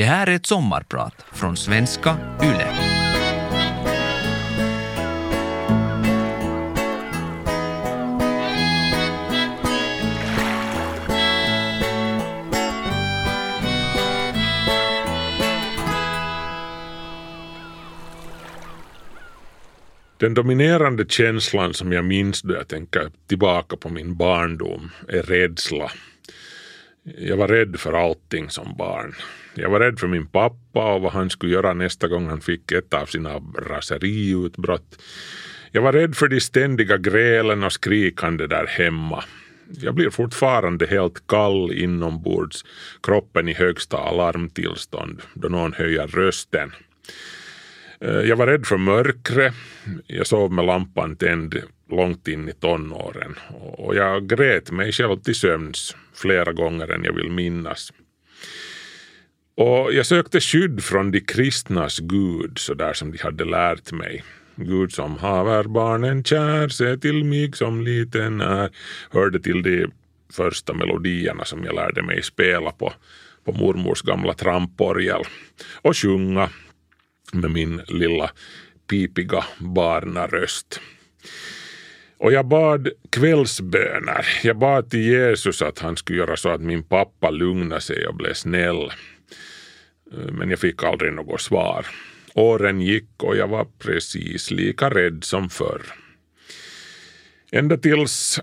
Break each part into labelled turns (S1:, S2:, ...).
S1: Det här är ett sommarprat från svenska YLE.
S2: Den dominerande känslan som jag minns då jag tänker tillbaka på min barndom är rädsla. Jag var rädd för allting som barn. Jag var rädd för min pappa och vad han skulle göra nästa gång han fick ett av sina raseriutbrott. Jag var rädd för de ständiga grälen och skrikande där hemma. Jag blir fortfarande helt kall inombords, kroppen i högsta alarmtillstånd då någon höjer rösten. Eh, jag var rädd för mörkret. Jag sov med lampan tänd långt in i tonåren och jag grät mig själv till sömns flera gånger än jag vill minnas. Och jag sökte skydd från de kristnas Gud så där som de hade lärt mig. Gud som haver barnen kär, se till mig som liten är, hörde till de första melodierna som jag lärde mig spela på, på mormors gamla tramporgel och sjunga med min lilla pipiga barnaröst. Och jag bad kvällsböner. Jag bad till Jesus att han skulle göra så att min pappa lugnade sig och blev snäll. Men jag fick aldrig något svar. Åren gick och jag var precis lika rädd som förr. Ända tills...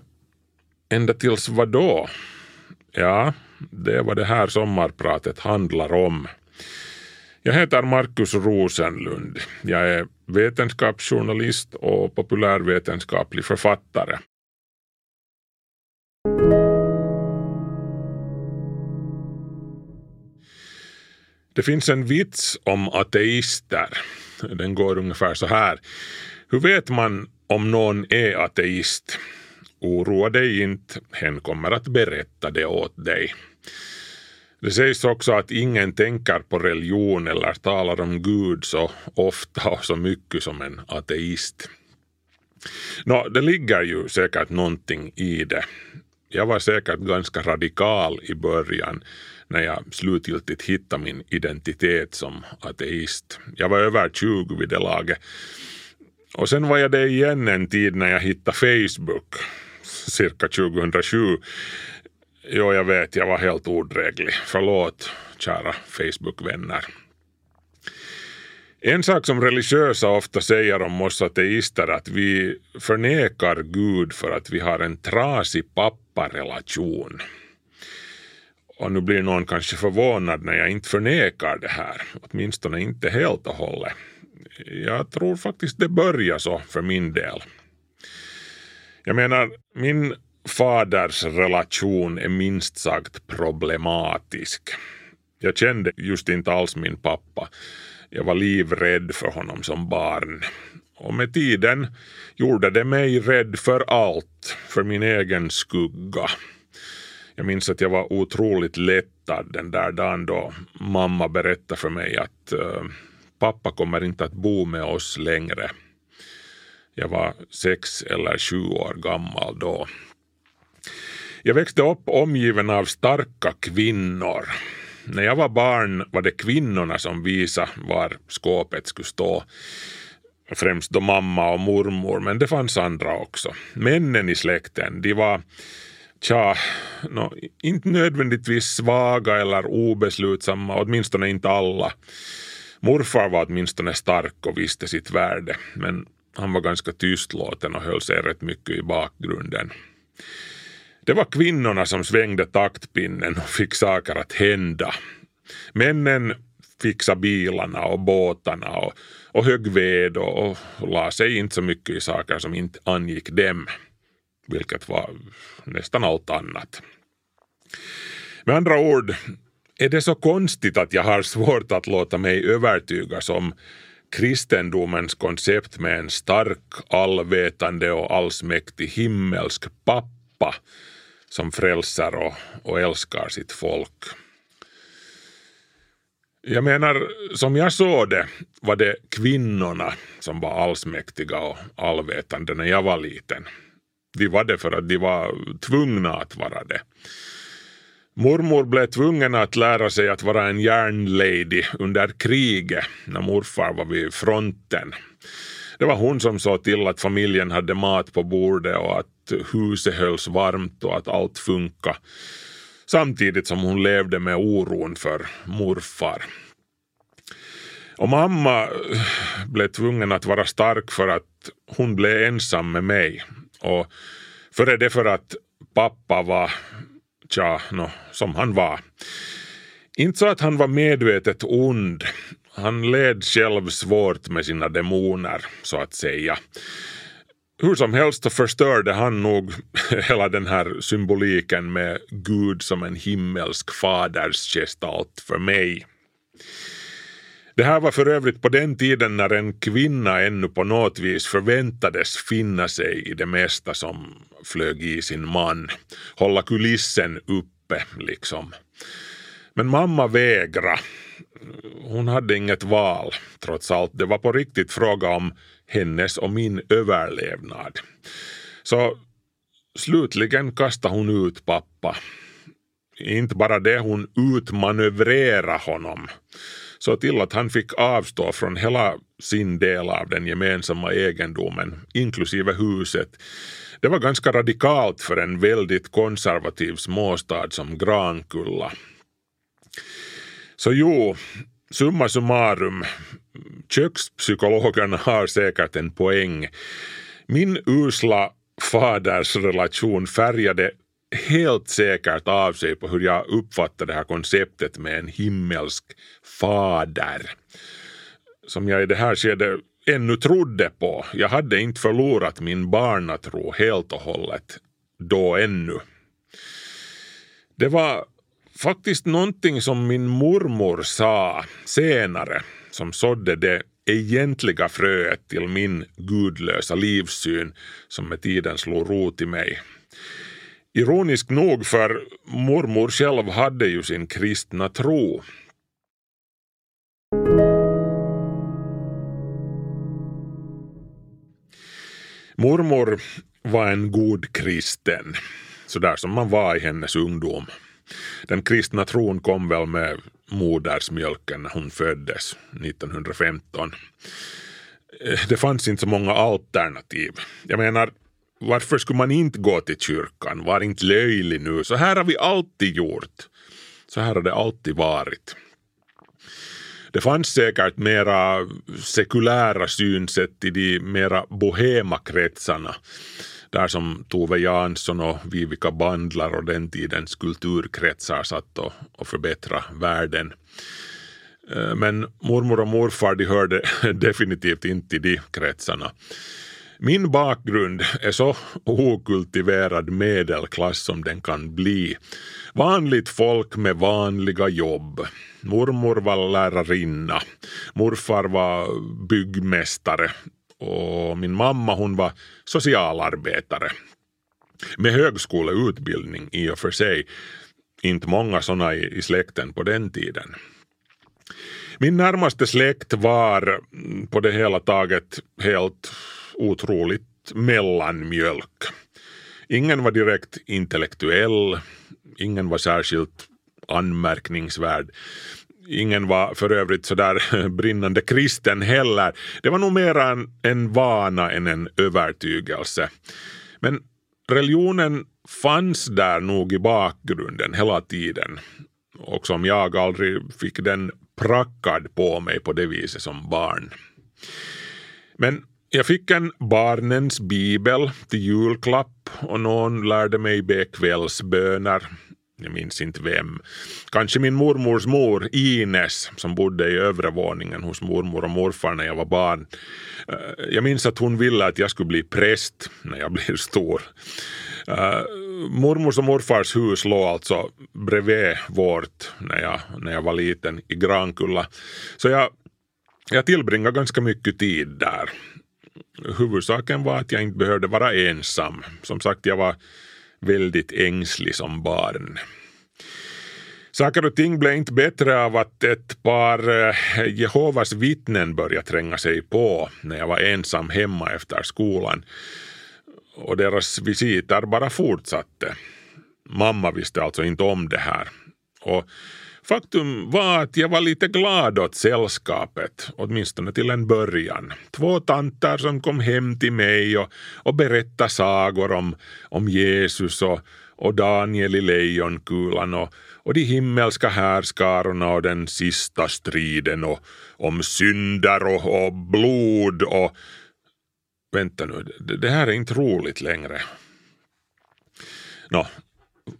S2: Ända tills vad då? Ja, det är vad det här sommarpratet handlar om. Jag heter Markus Rosenlund. Jag är vetenskapsjournalist och populärvetenskaplig författare. Det finns en vits om ateister. Den går ungefär så här. Hur vet man om någon är ateist? Oroa dig inte, hen kommer att berätta det åt dig. Det sägs också att ingen tänker på religion eller talar om Gud så ofta och så mycket som en ateist. Nå, det ligger ju säkert någonting i det. Jag var säkert ganska radikal i början när jag slutgiltigt hittade min identitet som ateist. Jag var över 20 vid det laget. Och sen var jag det igen en tid när jag hittade Facebook, cirka 2007. Jo, jag vet, jag var helt odräglig. Förlåt, kära Facebook-vänner. En sak som religiösa ofta säger om oss ateister är att vi förnekar Gud för att vi har en trasig papparelation. Och nu blir någon kanske förvånad när jag inte förnekar det här, åtminstone inte helt och hållet. Jag tror faktiskt det börjar så för min del. Jag menar, min faders relation är minst sagt problematisk. Jag kände just inte alls min pappa. Jag var livrädd för honom som barn. Och med tiden gjorde det mig rädd för allt, för min egen skugga. Jag minns att jag var otroligt lättad den där dagen då mamma berättade för mig att uh, pappa kommer inte att bo med oss längre. Jag var sex eller sju år gammal då. Jag växte upp omgiven av starka kvinnor. När jag var barn var det kvinnorna som visade var skåpet skulle stå. Främst då mamma och mormor, men det fanns andra också. Männen i släkten, de var tja, no, inte nödvändigtvis svaga eller obeslutsamma, åtminstone inte alla. Morfar var åtminstone stark och visste sitt värde, men han var ganska tystlåten och höll sig rätt mycket i bakgrunden. Det var kvinnorna som svängde taktpinnen och fick saker att hända. Männen fixade bilarna och båtarna och, och högg ved och, och la sig inte så mycket i saker som inte angick dem, vilket var nästan allt annat. Med andra ord, är det så konstigt att jag har svårt att låta mig övertygas om kristendomens koncept med en stark, allvetande och allsmäktig himmelsk pappa som frälser och, och älskar sitt folk. Jag menar, som jag såg det var det kvinnorna som var allsmäktiga och allvetande när jag var liten. De var det för att de var tvungna att vara det. Mormor blev tvungen att lära sig att vara en järnlady under kriget när morfar var vid fronten. Det var hon som såg till att familjen hade mat på bordet och att huset hölls varmt och att allt funkade. Samtidigt som hon levde med oron för morfar. Och mamma eh, blev tvungen att vara stark för att hon blev ensam med mig. Och före det för att pappa var, tja, no, som han var. Inte så att han var medvetet ond. Han led själv svårt med sina demoner, så att säga. Hur som helst så förstörde han nog hela den här symboliken med Gud som en himmelsk fadersgestalt för mig. Det här var för övrigt på den tiden när en kvinna ännu på något vis förväntades finna sig i det mesta som flög i sin man, hålla kulissen uppe liksom. Men mamma vägrade. Hon hade inget val trots allt. Det var på riktigt fråga om hennes och min överlevnad. Så slutligen kastade hon ut pappa. Inte bara det, hon utmanövrerade honom så till att han fick avstå från hela sin del av den gemensamma egendomen, inklusive huset. Det var ganska radikalt för en väldigt konservativ småstad som Grankulla. Så jo, summa summarum, kökspsykologerna har säkert en poäng. Min usla fadersrelation färgade helt säkert av sig på hur jag uppfattar det här konceptet med en himmelsk fader. Som jag i det här skedet ännu trodde på. Jag hade inte förlorat min barnatro helt och hållet då ännu. Det var faktiskt någonting som min mormor sa senare som sådde det egentliga fröet till min gudlösa livssyn som med tiden slog rot i mig. Ironiskt nog för mormor själv hade ju sin kristna tro. Mormor var en god kristen, sådär som man var i hennes ungdom. Den kristna tron kom väl med modersmjölken när hon föddes 1915. Eh, det fanns inte så många alternativ. Jag menar, varför skulle man inte gå till kyrkan? Var inte löjlig nu. Så här har vi alltid gjort. Så här har det alltid varit. Det fanns säkert mera sekulära synsätt i de mera bohema kretsarna. Där som Tove Jansson och Vivica Bandlar och den tidens kulturkretsar satt och, och förbättra världen. Eh, men mormor och morfar de hörde definitivt inte till de kretsarna. Min bakgrund är så okultiverad medelklass som den kan bli. Vanligt folk med vanliga jobb. Mormor var lärarinna. Morfar var byggmästare. Och min mamma hon var socialarbetare. Med högskoleutbildning i och för sig. Inte många sådana i, i släkten på den tiden. Min närmaste släkt var på det hela taget helt otroligt mellanmjölk. Ingen var direkt intellektuell, ingen var särskilt anmärkningsvärd. Ingen var för övrigt sådär brinnande kristen heller. Det var nog mera en, en vana än en övertygelse. Men religionen fanns där nog i bakgrunden hela tiden. Och som jag aldrig fick den prackad på mig på det viset som barn. Men jag fick en barnens bibel till julklapp och någon lärde mig be kvällsböner. Jag minns inte vem. Kanske min mormors mor Ines som bodde i övre våningen hos mormor och morfar när jag var barn. Eh, jag minns att hon ville att jag skulle bli präst när jag blev stor. Eh, mormors och morfars hus låg alltså bredvid vårt när jag, när jag var liten i Grankulla. Så jag, jag tillbringade ganska mycket tid där huvudsaken var att jag inte behövde vara ensam. Som sagt, jag var väldigt ängslig som barn. Saker och ting blev inte bättre av att ett par eh, Jehovas vittnen började tränga sig på när jag var ensam hemma efter skolan. Och deras visiter bara fortsatte. Mamma visste alltså inte om det här. Och Faktum var att jag var lite glad åt sällskapet, åtminstone till en början. Två tanter som kom hem till mig och, och berättade sagor om, om Jesus och, och Daniel i Lejonkulan och, och de himmelska härskarorna och den sista striden och om synder och, och blod och... Vänta nu, det, det här är inte roligt längre. Nå,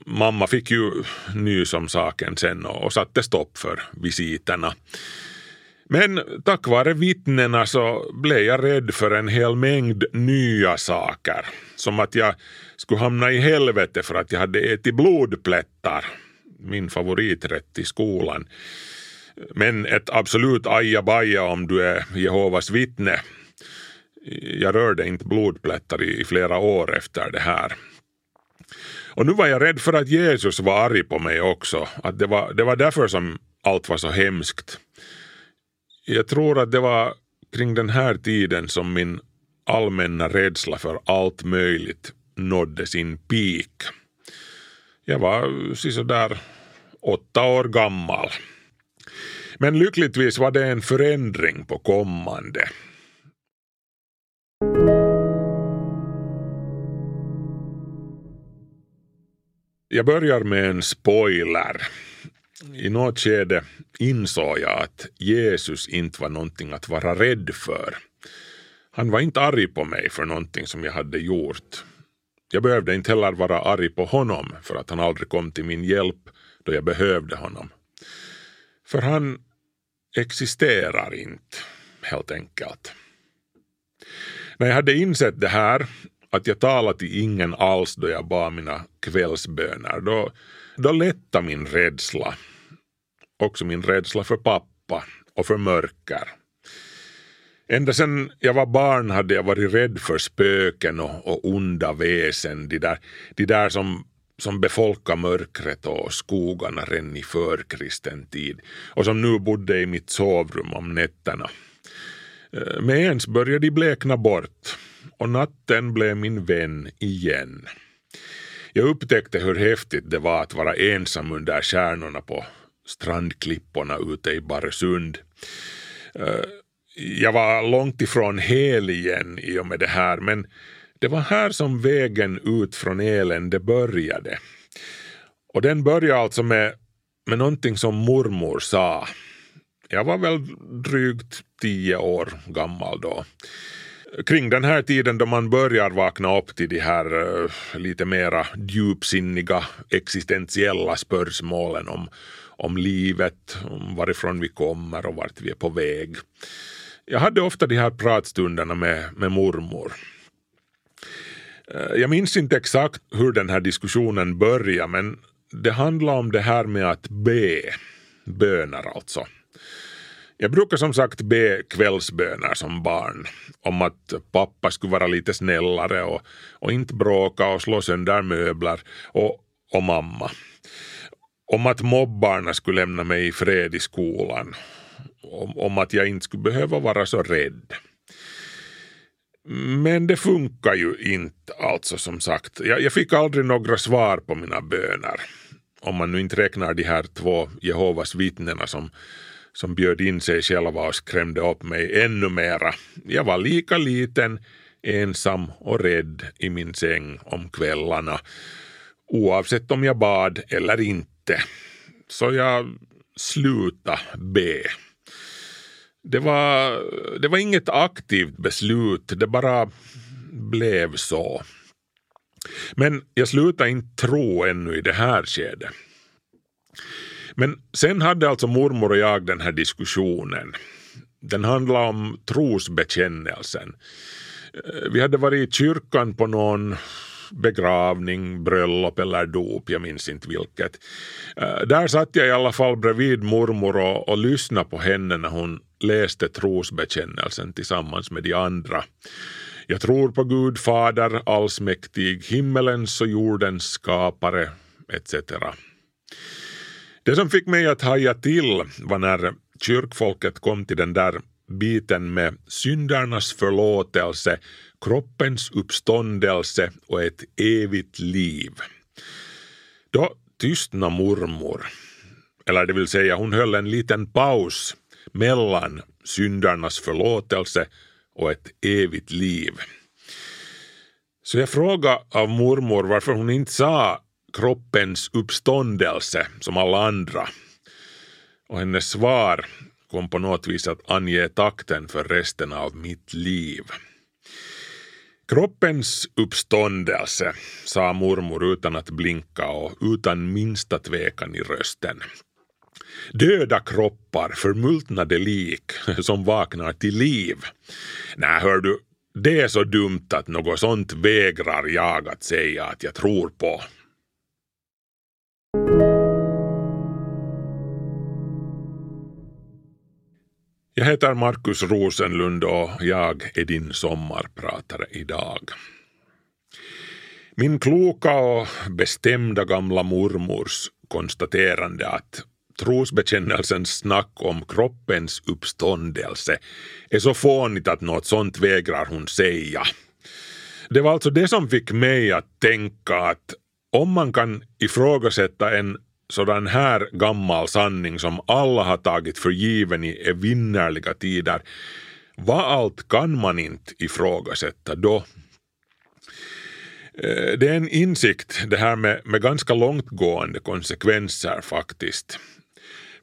S2: mamma fick ju nys om saken sen och satte stopp för visiterna. Men tack vare vittnena så blev jag rädd för en hel mängd nya saker. Som att jag skulle hamna i helvete för att jag hade ätit blodplättar. Min favoriträtt i skolan. Men ett absolut ajabaja om du är Jehovas vittne. Jag rörde inte blodplättar i flera år efter det här. Och nu var jag rädd för att Jesus var arg på mig också. Att det var, det var därför som allt var så hemskt. Jag tror att det var kring den här tiden som min allmänna rädsla för allt möjligt nådde sin peak. Jag var sådär åtta år gammal. Men lyckligtvis var det en förändring på kommande. Jag börjar med en spoiler. I något skede insåg jag att Jesus inte var någonting att vara rädd för. Han var inte arg på mig för någonting som jag hade gjort. Jag behövde inte heller vara arg på honom för att han aldrig kom till min hjälp då jag behövde honom. För han existerar inte, helt enkelt. När jag hade insett det här att jag talade till ingen alls då jag bad mina kvällsböner, då, då lättade min rädsla. Också min rädsla för pappa och för mörker. Ända sedan jag var barn hade jag varit rädd för spöken och, och onda väsen, de där, de där som, som befolkar mörkret och skogarna redan i förkristen tid och som nu bodde i mitt sovrum om nätterna. Eh, Med ens började de blekna bort och natten blev min vän igen. Jag upptäckte hur häftigt det var att vara ensam under stjärnorna på strandklipporna ute i Barresund. Eh, jag var långt ifrån hel igen i och med det här men det var här som vägen ut från elände började. Och den började alltså med, med någonting som mormor sa. Jag var väl drygt tio år gammal då kring den här tiden då man börjar vakna upp till de här uh, lite mera djupsinniga existentiella spörsmålen om, om livet, om varifrån vi kommer och vart vi är på väg. Jag hade ofta de här pratstunderna med, med mormor. Eh, jag minns inte exakt hur den här diskussionen började men det handlade om det här med att be, böner alltså. Jag brukar som sagt be kvällsböner som barn om att pappa skulle vara lite snällare och, och inte bråka och slå sönder möbler och, och mamma. Om att mobbarna skulle lämna mig i fred i skolan. Om, om att jag inte skulle behöva vara så rädd. Men det funkar ju inte alltså som sagt. Jag, jag fick aldrig några svar på mina böner. Om man nu inte räknar de här två Jehovas vittnena som som bjöd in sig själva och skrämde upp mig ännu mera. Jag var lika liten, ensam och rädd i min säng om kvällarna oavsett om jag bad eller inte. Så jag slutade be. Det var, det var inget aktivt beslut, det bara blev så. Men jag slutade inte tro ännu i det här skedet. Men sen hade alltså mormor och jag den här diskussionen. Den handlade om trosbekännelsen. Eh, vi hade varit i kyrkan på någon begravning, bröllop eller dop, jag minns inte vilket. Eh, där satt jag i alla fall bredvid mormor och, och lyssnade på henne när hon läste trosbekännelsen tillsammans med de andra. Jag tror på Gud Fader allsmäktig, himmelens och jordens skapare etc. Det som fick mig att haja till var när kyrkfolket kom till den där biten med syndernas förlåtelse, kroppens uppståndelse och ett evigt liv. Då tystnade mormor, eller det vill säga hon höll en liten paus mellan syndarnas förlåtelse och ett evigt liv. Så jag frågade av mormor varför hon inte sa kroppens uppståndelse som alla andra. Och hennes svar kom på något vis att ange takten för resten av mitt liv. Kroppens uppståndelse, sa mormor utan att blinka och utan minsta tvekan i rösten. Döda kroppar, förmultnade lik som vaknar till liv. Nej, hör du, det är så dumt att något sånt vägrar jag att säga att jag tror på. Jag heter Markus Rosenlund och jag är din sommarpratare idag. Min kloka och bestämda gamla mormors konstaterande att trosbekännelsens snack om kroppens uppståndelse är så fånigt att något sånt vägrar hon säga. Det var alltså det som fick mig att tänka att om man kan ifrågasätta en sådan här gammal sanning som alla har tagit för given i evinnerliga tider, vad allt kan man inte ifrågasätta då? Eh, det är en insikt det här med, med ganska långtgående konsekvenser faktiskt.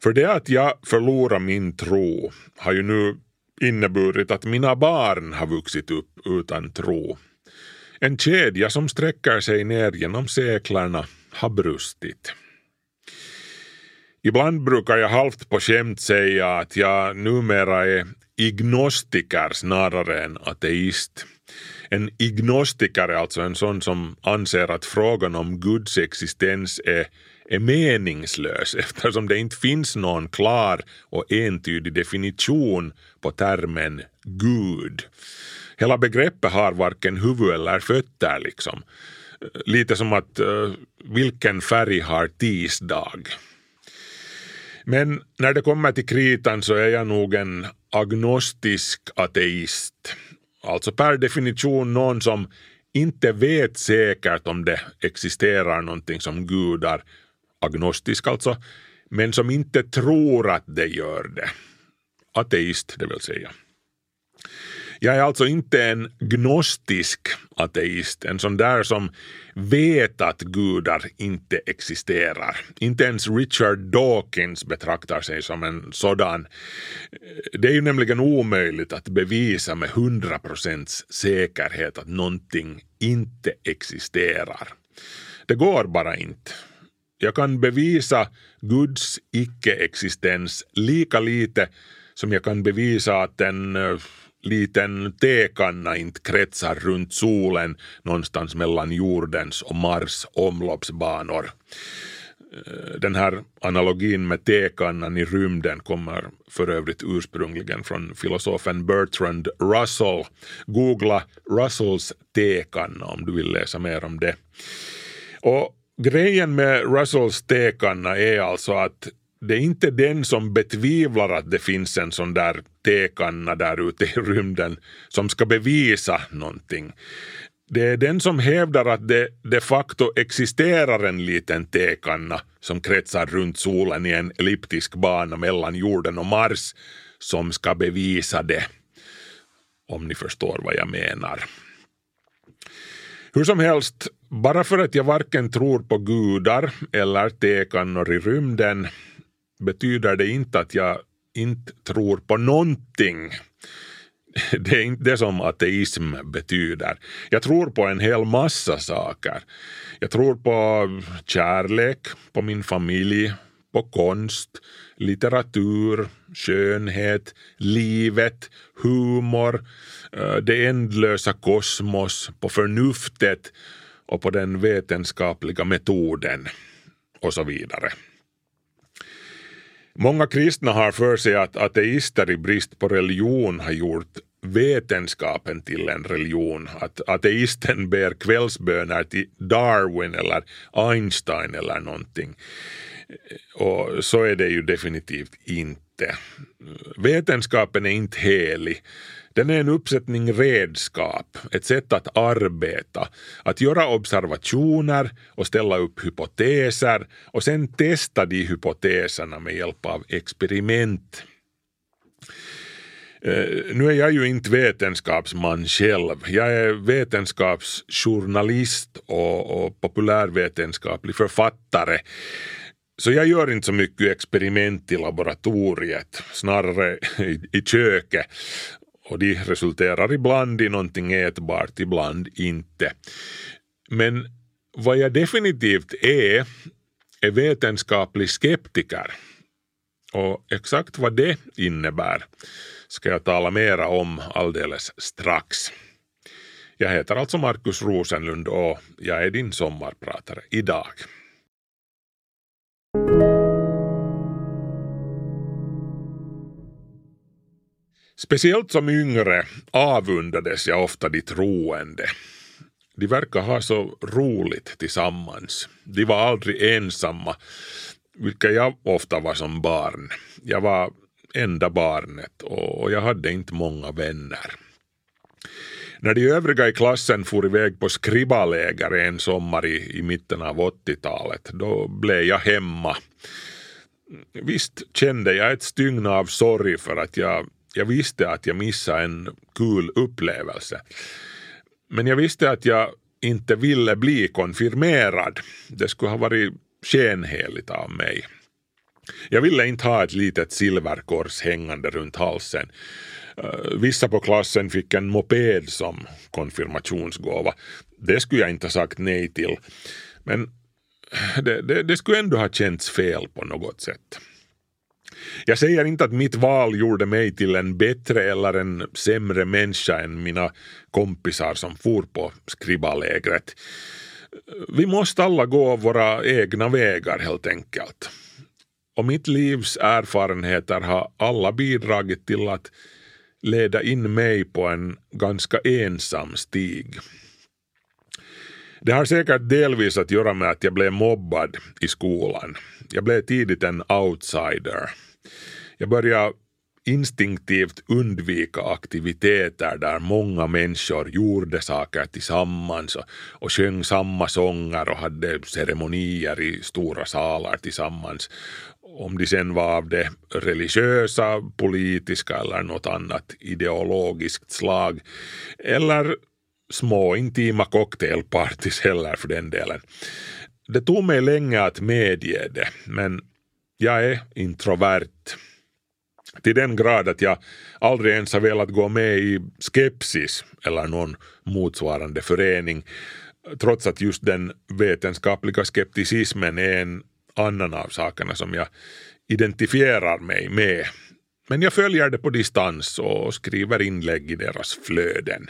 S2: För det att jag förlorar min tro har ju nu inneburit att mina barn har vuxit upp utan tro. En kedja som sträcker sig ner genom seklerna har brustit. Ibland brukar jag halvt på skämt säga att jag numera är ignostiker snarare än ateist. En ignostiker är alltså en sån som anser att frågan om Guds existens är, är meningslös eftersom det inte finns någon klar och entydig definition på termen Gud. Hela begreppet har varken huvud eller fötter liksom. Lite som att uh, vilken färg har tisdag? Men när det kommer till kritan så är jag nog en agnostisk ateist. Alltså per definition någon som inte vet säkert om det existerar någonting som gudar, agnostisk alltså, men som inte tror att det gör det. Ateist, det vill säga. Jag är alltså inte en gnostisk ateist, en sån där som vet att gudar inte existerar. Inte ens Richard Dawkins betraktar sig som en sådan. Det är ju nämligen omöjligt att bevisa med hundra procents säkerhet att någonting inte existerar. Det går bara inte. Jag kan bevisa Guds icke-existens lika lite som jag kan bevisa att en eh, liten tekanna inte kretsar runt solen någonstans mellan jordens och Mars omloppsbanor. Eh, den här analogin med tekannan i rymden kommer för övrigt ursprungligen från filosofen Bertrand Russell. Googla Russells tekanna om du vill läsa mer om det. Och grejen med Russells tekanna är alltså att det är inte den som betvivlar att det finns en sån där tekanna där ute i rymden som ska bevisa någonting. Det är den som hävdar att det de facto existerar en liten tekanna som kretsar runt solen i en elliptisk bana mellan jorden och Mars som ska bevisa det. Om ni förstår vad jag menar. Hur som helst, bara för att jag varken tror på gudar eller tekannor i rymden betyder det inte att jag inte tror på någonting. Det är inte det som ateism betyder. Jag tror på en hel massa saker. Jag tror på kärlek, på min familj, på konst, litteratur, skönhet, livet, humor, eh, det ändlösa kosmos, på förnuftet och på den vetenskapliga metoden och så vidare. Många kristna har för sig att ateister i brist på religion har gjort vetenskapen till en religion. Att ateisten ber kvällsböner till Darwin eller Einstein eller någonting. Och så är det ju definitivt inte. Vetenskapen är inte helig. Den är en uppsättning redskap, ett sätt att arbeta, att göra observationer och ställa upp hypoteser och sen testa de hypoteserna med hjälp av experiment. Eh, nu är jag ju inte vetenskapsman själv. Jag är vetenskapsjournalist och, och populärvetenskaplig författare. Så jag gör inte så mycket experiment i laboratoriet, snarare i, i köket. Och de resulterar ibland i någonting ätbart, ibland inte. Men vad jag definitivt är, är vetenskaplig skeptiker. Och exakt vad det innebär ska jag tala mera om alldeles strax. Jag heter alltså Markus Rosenlund och jag är din sommarpratare idag. Speciellt som yngre avundades jag ofta de troende. De verkar ha så roligt tillsammans. De var aldrig ensamma, vilket jag ofta var som barn. Jag var enda barnet och jag hade inte många vänner. När de övriga i klassen for iväg på skribaläger en sommar i, i mitten av 80-talet, då blev jag hemma. Visst kände jag ett stygn av sorg för att jag, jag visste att jag missade en kul upplevelse. Men jag visste att jag inte ville bli konfirmerad. Det skulle ha varit skenheligt av mig. Jag ville inte ha ett litet silverkors hängande runt halsen. Eh, vissa på klassen fick en moped som konfirmationsgåva. Det skulle jag inte ha sagt nej till. Men det, det, det skulle ändå ha känts fel på något sätt. Jag säger inte att mitt val gjorde mig till en bättre eller en sämre människa än mina kompisar som for på skribalägret. Vi måste alla gå våra egna vägar helt enkelt och mitt livs erfarenheter har alla bidragit till att leda in mig på en ganska ensam stig. Det har säkert delvis att göra med att jag blev mobbad i skolan. Jag blev tidigt en outsider. Jag började instinktivt undvika aktiviteter där många människor gjorde saker tillsammans och, och sjöng samma sånger och hade ceremonier i stora salar tillsammans om de sen var av det religiösa, politiska eller något annat ideologiskt slag. Eller små intima cocktailpartys heller för den delen. Det tog mig länge att medge det, men jag är introvert. Till den grad att jag aldrig ens har velat gå med i Skepsis eller någon motsvarande förening, trots att just den vetenskapliga skepticismen är en annan av sakerna som jag identifierar mig med. Men jag följer det på distans och skriver inlägg i deras flöden.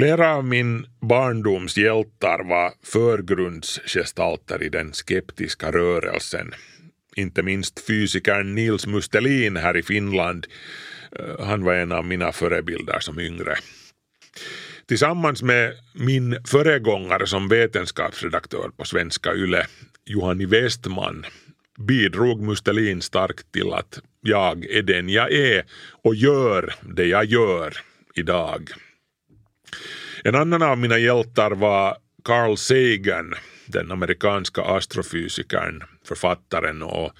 S2: Flera av min barndoms hjältar var förgrundsgestalter i den skeptiska rörelsen. Inte minst fysikern Nils Mustelin här i Finland. Eh, han var en av mina förebilder som yngre. Tillsammans med min föregångare som vetenskapsredaktör på Svenska Yle, Johanni Westman, bidrog Mustelin starkt till att jag är den jag är och gör det jag gör idag. En annan av mina hjältar var Carl Sagan, den amerikanska astrofysikern, författaren och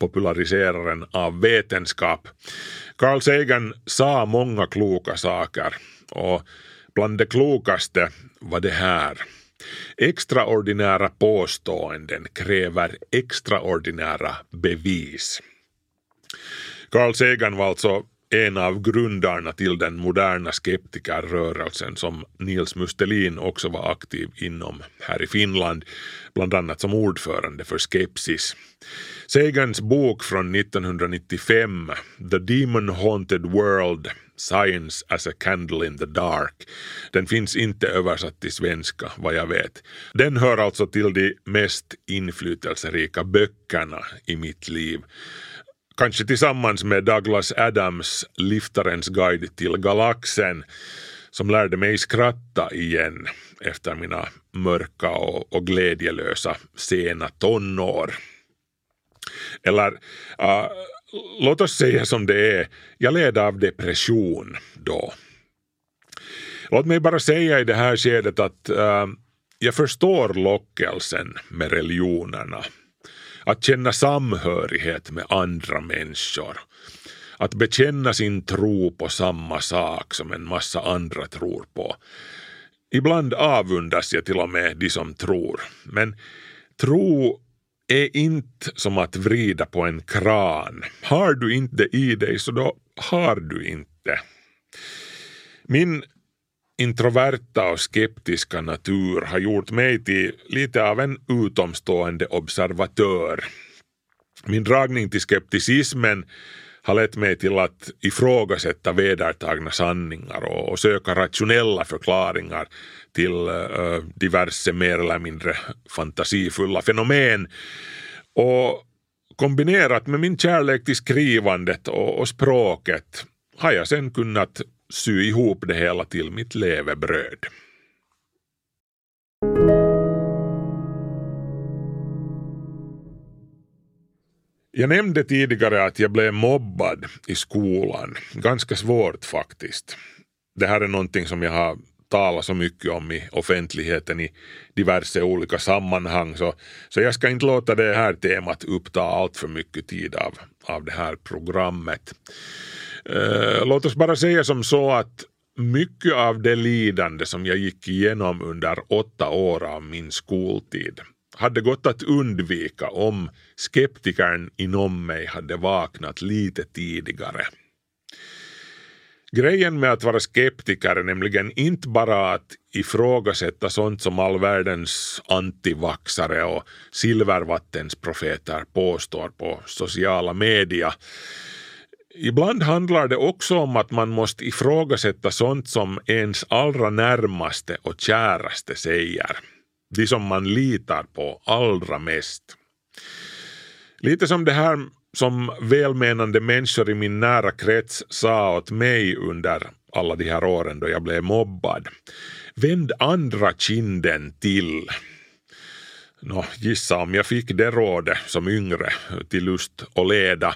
S2: populariseraren av vetenskap. Carl Sagan sa många kloka saker och Bland det klokaste var det här. Extraordinära påståenden kräver extraordinära bevis. Carl Sagan var alltså en av grundarna till den moderna skeptikerrörelsen som Nils Mustelin också var aktiv inom här i Finland, bland annat som ordförande för Skepsis. Sagans bok från 1995, The Demon Haunted World, Science as a Candle in the Dark. Den finns inte översatt till svenska vad jag vet. Den hör alltså till de mest inflytelserika böckerna i mitt liv. Kanske tillsammans med Douglas Adams Liftarens guide till galaxen som lärde mig skratta igen efter mina mörka och, och glädjelösa sena tonår. Eller uh, låt oss säga som det är, jag led av depression då. Låt mig bara säga i det här skedet att uh, jag förstår lockelsen med religionerna. Att känna samhörighet med andra människor. Att bekänna sin tro på samma sak som en massa andra tror på. Ibland avundas jag till och med de som tror. Men tro är inte som att vrida på en kran. Har du inte det i dig så då har du inte. Min introverta och skeptiska natur har gjort mig till lite av en utomstående observatör. Min dragning till skepticismen har lett mig till att ifrågasätta vedertagna sanningar och, söka rationella förklaringar till eh, diverse mer eller mindre fantasifulla fenomen. Och kombinerat med min kärlek till skrivandet och språket har jag sen kunnat sy ihop det hela till mitt levebröd. Jag nämnde tidigare att jag blev mobbad i skolan. Ganska svårt faktiskt. Det här är någonting som jag har talat så mycket om i offentligheten i diverse olika sammanhang så, så jag ska inte låta det här temat uppta allt för mycket tid av, av det här programmet. Eh, låt oss bara säga som så att mycket av det lidande som jag gick igenom under åtta år av min skoltid hade gått att undvika om skeptikern inom mig hade vaknat lite tidigare. Grejen med att vara skeptiker är nämligen inte bara att ifrågasätta sånt som all världens antivaxare och silvervattensprofeter påstår på sociala medier. Ibland handlar det också om att man måste ifrågasätta sånt som ens allra närmaste och käraste säger de som man litar på allra mest. Lite som det här som välmenande människor i min nära krets sa åt mig under alla de här åren då jag blev mobbad. Vänd andra kinden till. Nå, gissa om jag fick det rådet som yngre till lust och leda.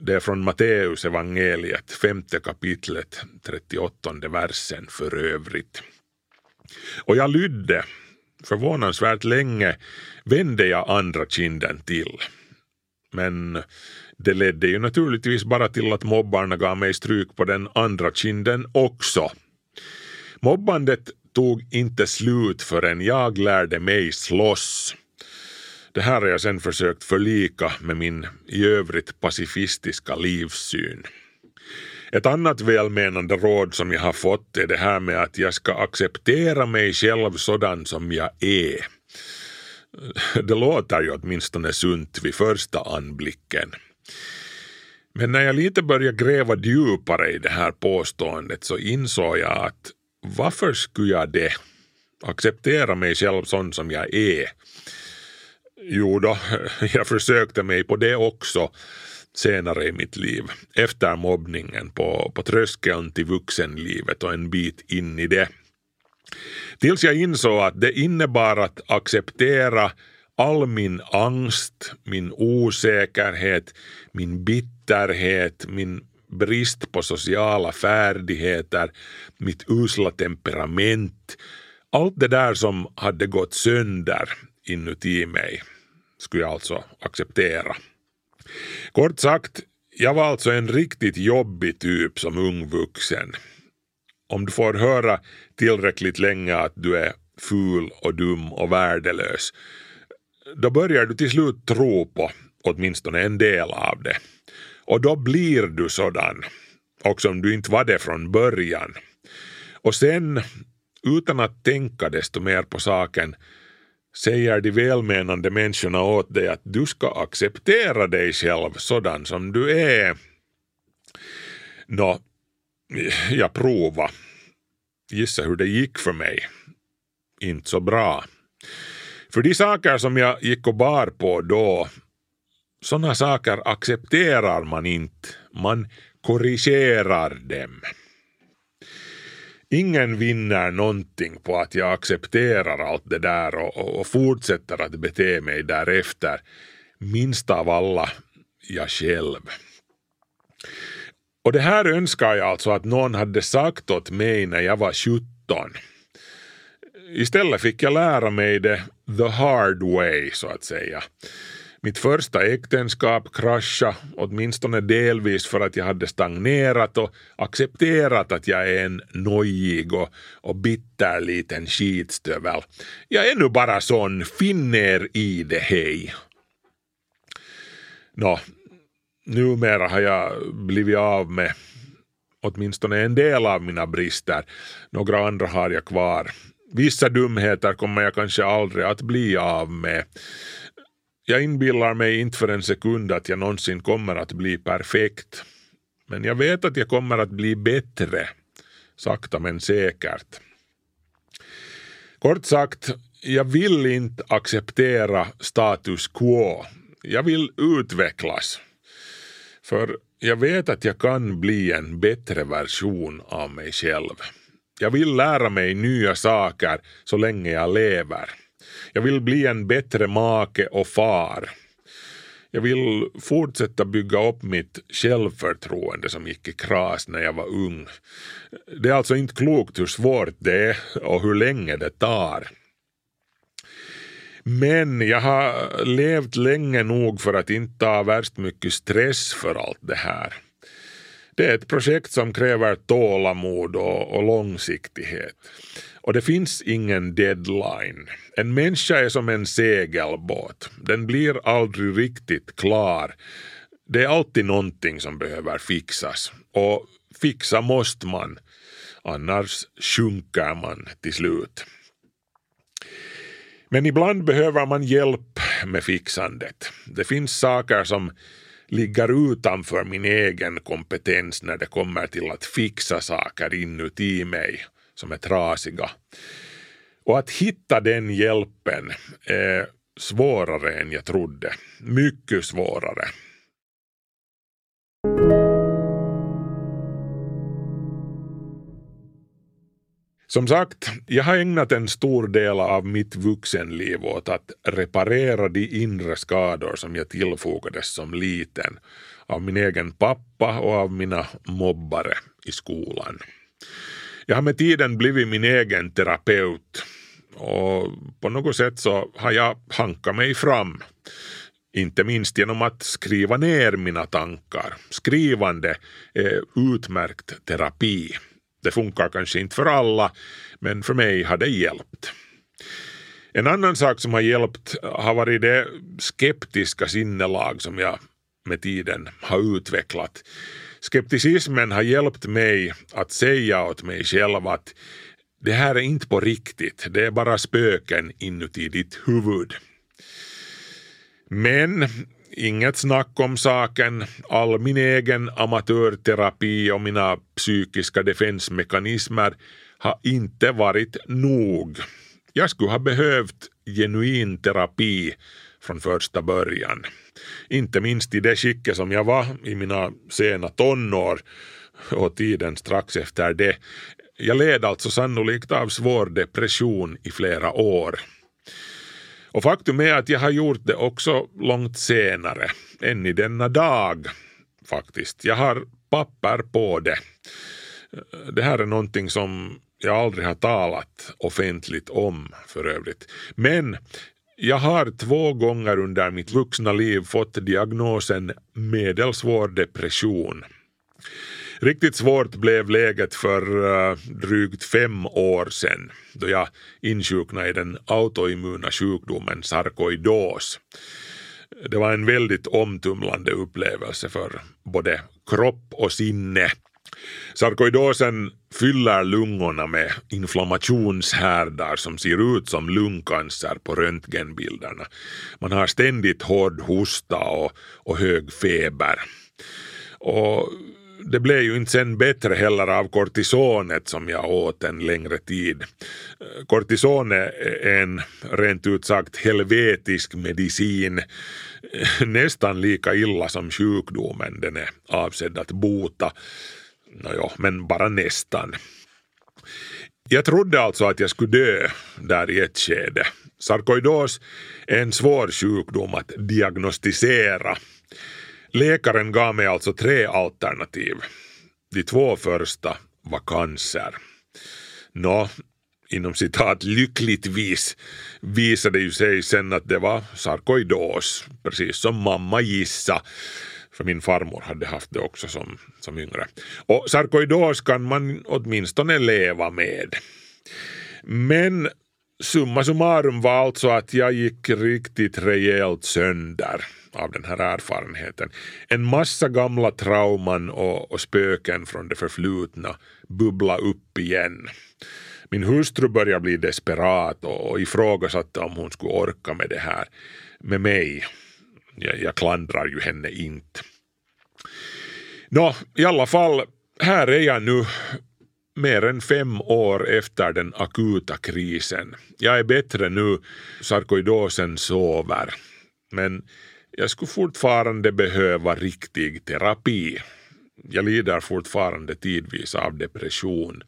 S2: Det är från Matteus evangeliet, femte kapitlet, 38 versen för övrigt. Och jag lydde Förvånansvärt länge vände jag andra kinden till. Men det ledde ju naturligtvis bara till att mobbarna gav mig stryk på den andra kinden också. Mobbandet tog inte slut förrän jag lärde mig slåss. Det här har jag sen försökt förlika med min i övrigt pacifistiska livssyn. Ett annat välmenande råd som jag har fått är det här med att jag ska acceptera mig själv sådan som jag är. Det låter ju åtminstone sunt vid första anblicken. Men när jag lite började gräva djupare i det här påståendet så insåg jag att varför skulle jag det? Acceptera mig själv sån som jag är? Jo då, jag försökte mig på det också senare i mitt liv, efter mobbningen på, på tröskeln till vuxenlivet och en bit in i det. Tills jag insåg att det innebar att acceptera all min angst, min osäkerhet, min bitterhet, min brist på sociala färdigheter, mitt usla temperament, allt det där som hade gått sönder inuti mig skulle jag alltså acceptera. Kort sagt, jag var alltså en riktigt jobbig typ som ung vuxen. Om du får höra tillräckligt länge att du är ful och dum och värdelös, då börjar du till slut tro på åtminstone en del av det. Och då blir du sådan, också om du inte var det från början. Och sen, utan att tänka desto mer på saken, säger de välmenande människorna åt dig att du ska acceptera dig själv sådan som du är. Nå, jag prova. Gissa hur det gick för mig. Inte så bra. För de saker som jag gick och bar på då, sådana saker accepterar man inte. Man korrigerar dem. Ingen vinner någonting på att jag accepterar allt det där och, och, och fortsätter att bete mig därefter. Minst av alla jag själv. Och det här önskar jag alltså att någon hade sagt åt mig när jag var 17. Istället fick jag lära mig det the hard way, så att säga. Mitt första äktenskap kraschade, åtminstone delvis för att jag hade stagnerat och accepterat att jag är en nojig och, och bitter liten skitstövel. Jag är nu bara sån, finn er i det hej. Nå, numera har jag blivit av med åtminstone en del av mina brister. Några andra har jag kvar. Vissa dumheter kommer jag kanske aldrig att bli av med. Jag inbillar mig inte för en sekund att jag någonsin kommer att bli perfekt. Men jag vet att jag kommer att bli bättre. Sakta men säkert. Kort sagt, jag vill inte acceptera status quo. Jag vill utvecklas. För jag vet att jag kan bli en bättre version av mig själv. Jag vill lära mig nya saker så länge jag lever. Jag vill bli en bättre make och far. Jag vill fortsätta bygga upp mitt självförtroende som gick i kras när jag var ung. Det är alltså inte klokt hur svårt det är och hur länge det tar. Men jag har levt länge nog för att inte ta värst mycket stress för allt det här. Det är ett projekt som kräver tålamod och, och långsiktighet. Och det finns ingen deadline. En människa är som en segelbåt. Den blir aldrig riktigt klar. Det är alltid någonting som behöver fixas. Och fixa måste man. Annars sjunker man till slut. Men ibland behöver man hjälp med fixandet. Det finns saker som ligger utanför min egen kompetens när det kommer till att fixa saker inuti mig som är trasiga. Och att hitta den hjälpen är svårare än jag trodde. Mycket svårare. Som sagt, jag har ägnat en stor del av mitt vuxenliv åt att reparera de inre skador som jag tillfogades som liten av min egen pappa och av mina mobbare i skolan. Jag har med tiden blivit min egen terapeut och på något sätt så har jag hankat mig fram. Inte minst genom att skriva ner mina tankar. Skrivande är utmärkt terapi. Det funkar kanske inte för alla, men för mig har det hjälpt. En annan sak som har hjälpt har varit det skeptiska sinnelag som jag med tiden har utvecklat. Skepticismen har hjälpt mig att säga åt mig själv att det här är inte på riktigt, det är bara spöken inuti ditt huvud. Men inget snack om saken, all min egen amatörterapi och mina psykiska defensmekanismer har inte varit nog. Jag skulle ha behövt genuin terapi från första början. Inte minst i det skicket som jag var i mina sena tonår och tiden strax efter det. Jag led alltså sannolikt av svår depression i flera år. Och faktum är att jag har gjort det också långt senare, än i denna dag faktiskt. Jag har papper på det. Det här är någonting som jag aldrig har talat offentligt om för övrigt. Men jag har två gånger under mitt vuxna liv fått diagnosen medelsvår depression. Riktigt svårt blev läget för eh, drygt fem år sedan då jag insjuknade i den autoimmuna sjukdomen sarkoidos. Det var en väldigt omtumlande upplevelse för både kropp och sinne. Sarkoidosen fyller lungorna med inflammationshärdar som ser ut som lungcancer på röntgenbilderna. Man har ständigt hård hosta och, och hög feber. Och det blev ju inte sen bättre heller av kortisonet som jag åt en längre tid. Kortison är en rent ut sagt helvetisk medicin, nästan lika illa som sjukdomen den är avsedd att bota. Nåja, men bara nästan. Jag trodde alltså att jag skulle dö där i ett skede. Sarkoidos är en svår sjukdom att diagnostisera Läkaren gav mig alltså tre alternativ. De två första var cancer. Nå, inom citat lyckligtvis visade ju sig sen att det var sarkoidos, precis som mamma gissa. För min farmor hade haft det också som, som yngre. Och sarkoidos kan man åtminstone leva med. Men summa summarum var alltså att jag gick riktigt rejält sönder av den här erfarenheten. En massa gamla trauman och, och spöken från det förflutna bubbla upp igen. Min hustru började bli desperat och ifrågasatte om hon skulle orka med det här med mig. Jag, jag klandrar ju henne inte. Nå, i alla fall, här är jag nu mer än fem år efter den akuta krisen. Jag är bättre nu, sarkoidosen sover. Men jag skulle fortfarande behöva riktig terapi. Jag lider fortfarande tidvis av depression.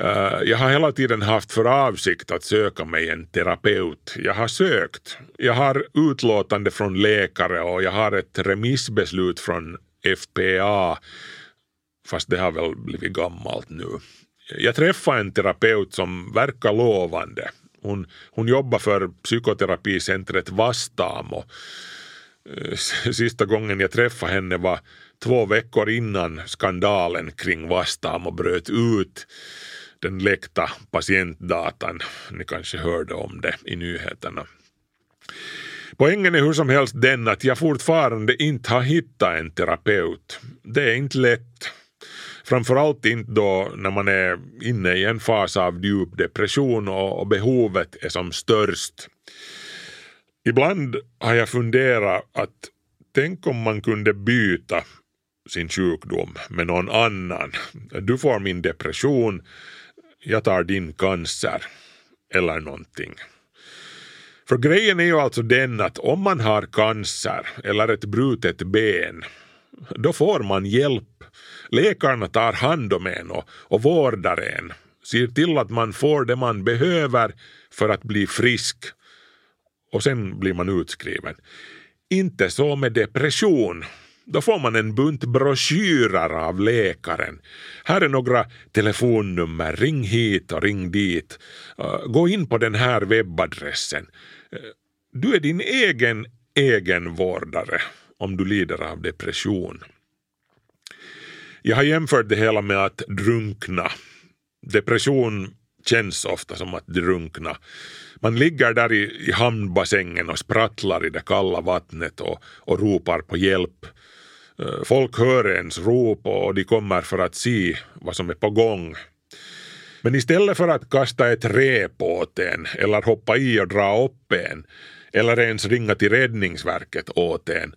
S2: Eh, jag har hela tiden haft för avsikt att söka mig en terapeut. Jag har sökt. Jag har utlåtande från läkare och jag har ett remissbeslut från FPA fast det har väl blivit gammalt nu. Jag träffade en terapeut som verkar lovande. Hon, hon jobbar för psykoterapicentret Vastamo. Eh, sista gången jag träffade henne var två veckor innan skandalen kring Vastamo bröt ut. Den läckta patientdatan, ni kanske hörde om det i nyheterna. Poängen är hur som helst den att jag fortfarande inte har hittat en terapeut. Det är inte lätt. Framförallt inte då när man är inne i en fas av djup depression och, behovet är som störst. Ibland har jag funderat att tänk om man kunde byta sin sjukdom med någon annan. Du får min depression, jag tar din cancer eller någonting. För grejen är ju alltså den att om man har cancer eller ett brutet ben då får man hjälp. Läkarna tar hand om en och, och vårdar en, ser till att man får det man behöver för att bli frisk och sen blir man utskriven. Inte så med depression. Då får man en bunt broschyrer av läkaren. Här är några telefonnummer, ring hit och ring dit. Eh, gå in på den här webbadressen. Eh, du är din egen egenvårdare om du lider av depression. Jag har jämfört det hela med att drunkna. Depression känns ofta som att drunkna. Man ligger där i, i hamnbassängen och sprattlar i det kalla vattnet och, och ropar på hjälp. Eh, folk hör ens rop och de kommer för att se vad som är på gång. Men istället för att kasta ett rep åt en eller hoppa i och dra upp en eller ens ringa till räddningsverket åt en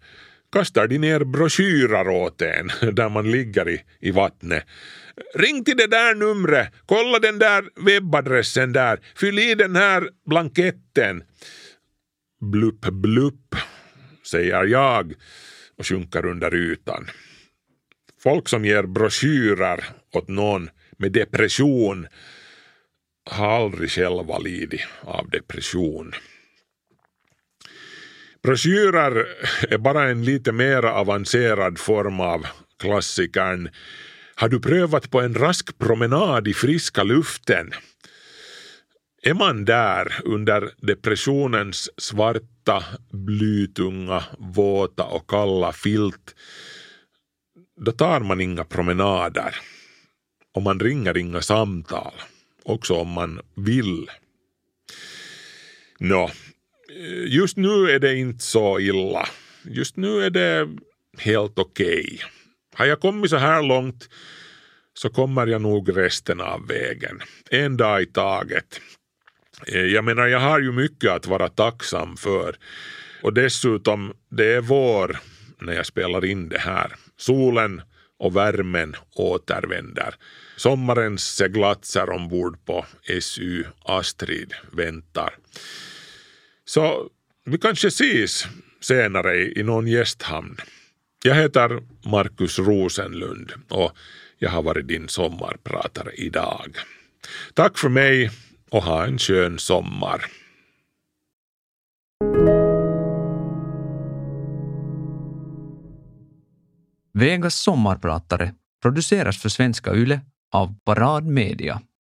S2: kastar de ner broschyrer åt en där man ligger i, i vattnet. Ring till det där numret, kolla den där webbadressen där, fyll i den här blanketten. Blupp, blupp, säger jag och sjunker under ytan. Folk som ger broschyrer åt någon med depression har aldrig själva lidit av depression. Broschyrer är bara en lite mer avancerad form av klassikern Har du prövat på en rask promenad i friska luften? Är man där under depressionens svarta, blytunga, våta och kalla filt då tar man inga promenader och man ringer inga samtal, också om man vill. Nå, just nu är det inte så illa. Just nu är det helt okej. Okay. Har jag kommit så här långt så kommer jag nog resten av vägen. En dag i taget. Eh, jag menar, jag har ju mycket att vara tacksam för. Och dessutom, det är vår när jag spelar in det här. Solen och värmen återvänder. Sommarens seglatser ombord på SU Astrid väntar. Så vi kanske ses senare i någon gästhamn. Jag heter Markus Rosenlund och jag har varit din sommarpratare idag. Tack för mig och ha en skön sommar.
S1: Vegas sommarpratare produceras för Svenska Yle av Parad Media.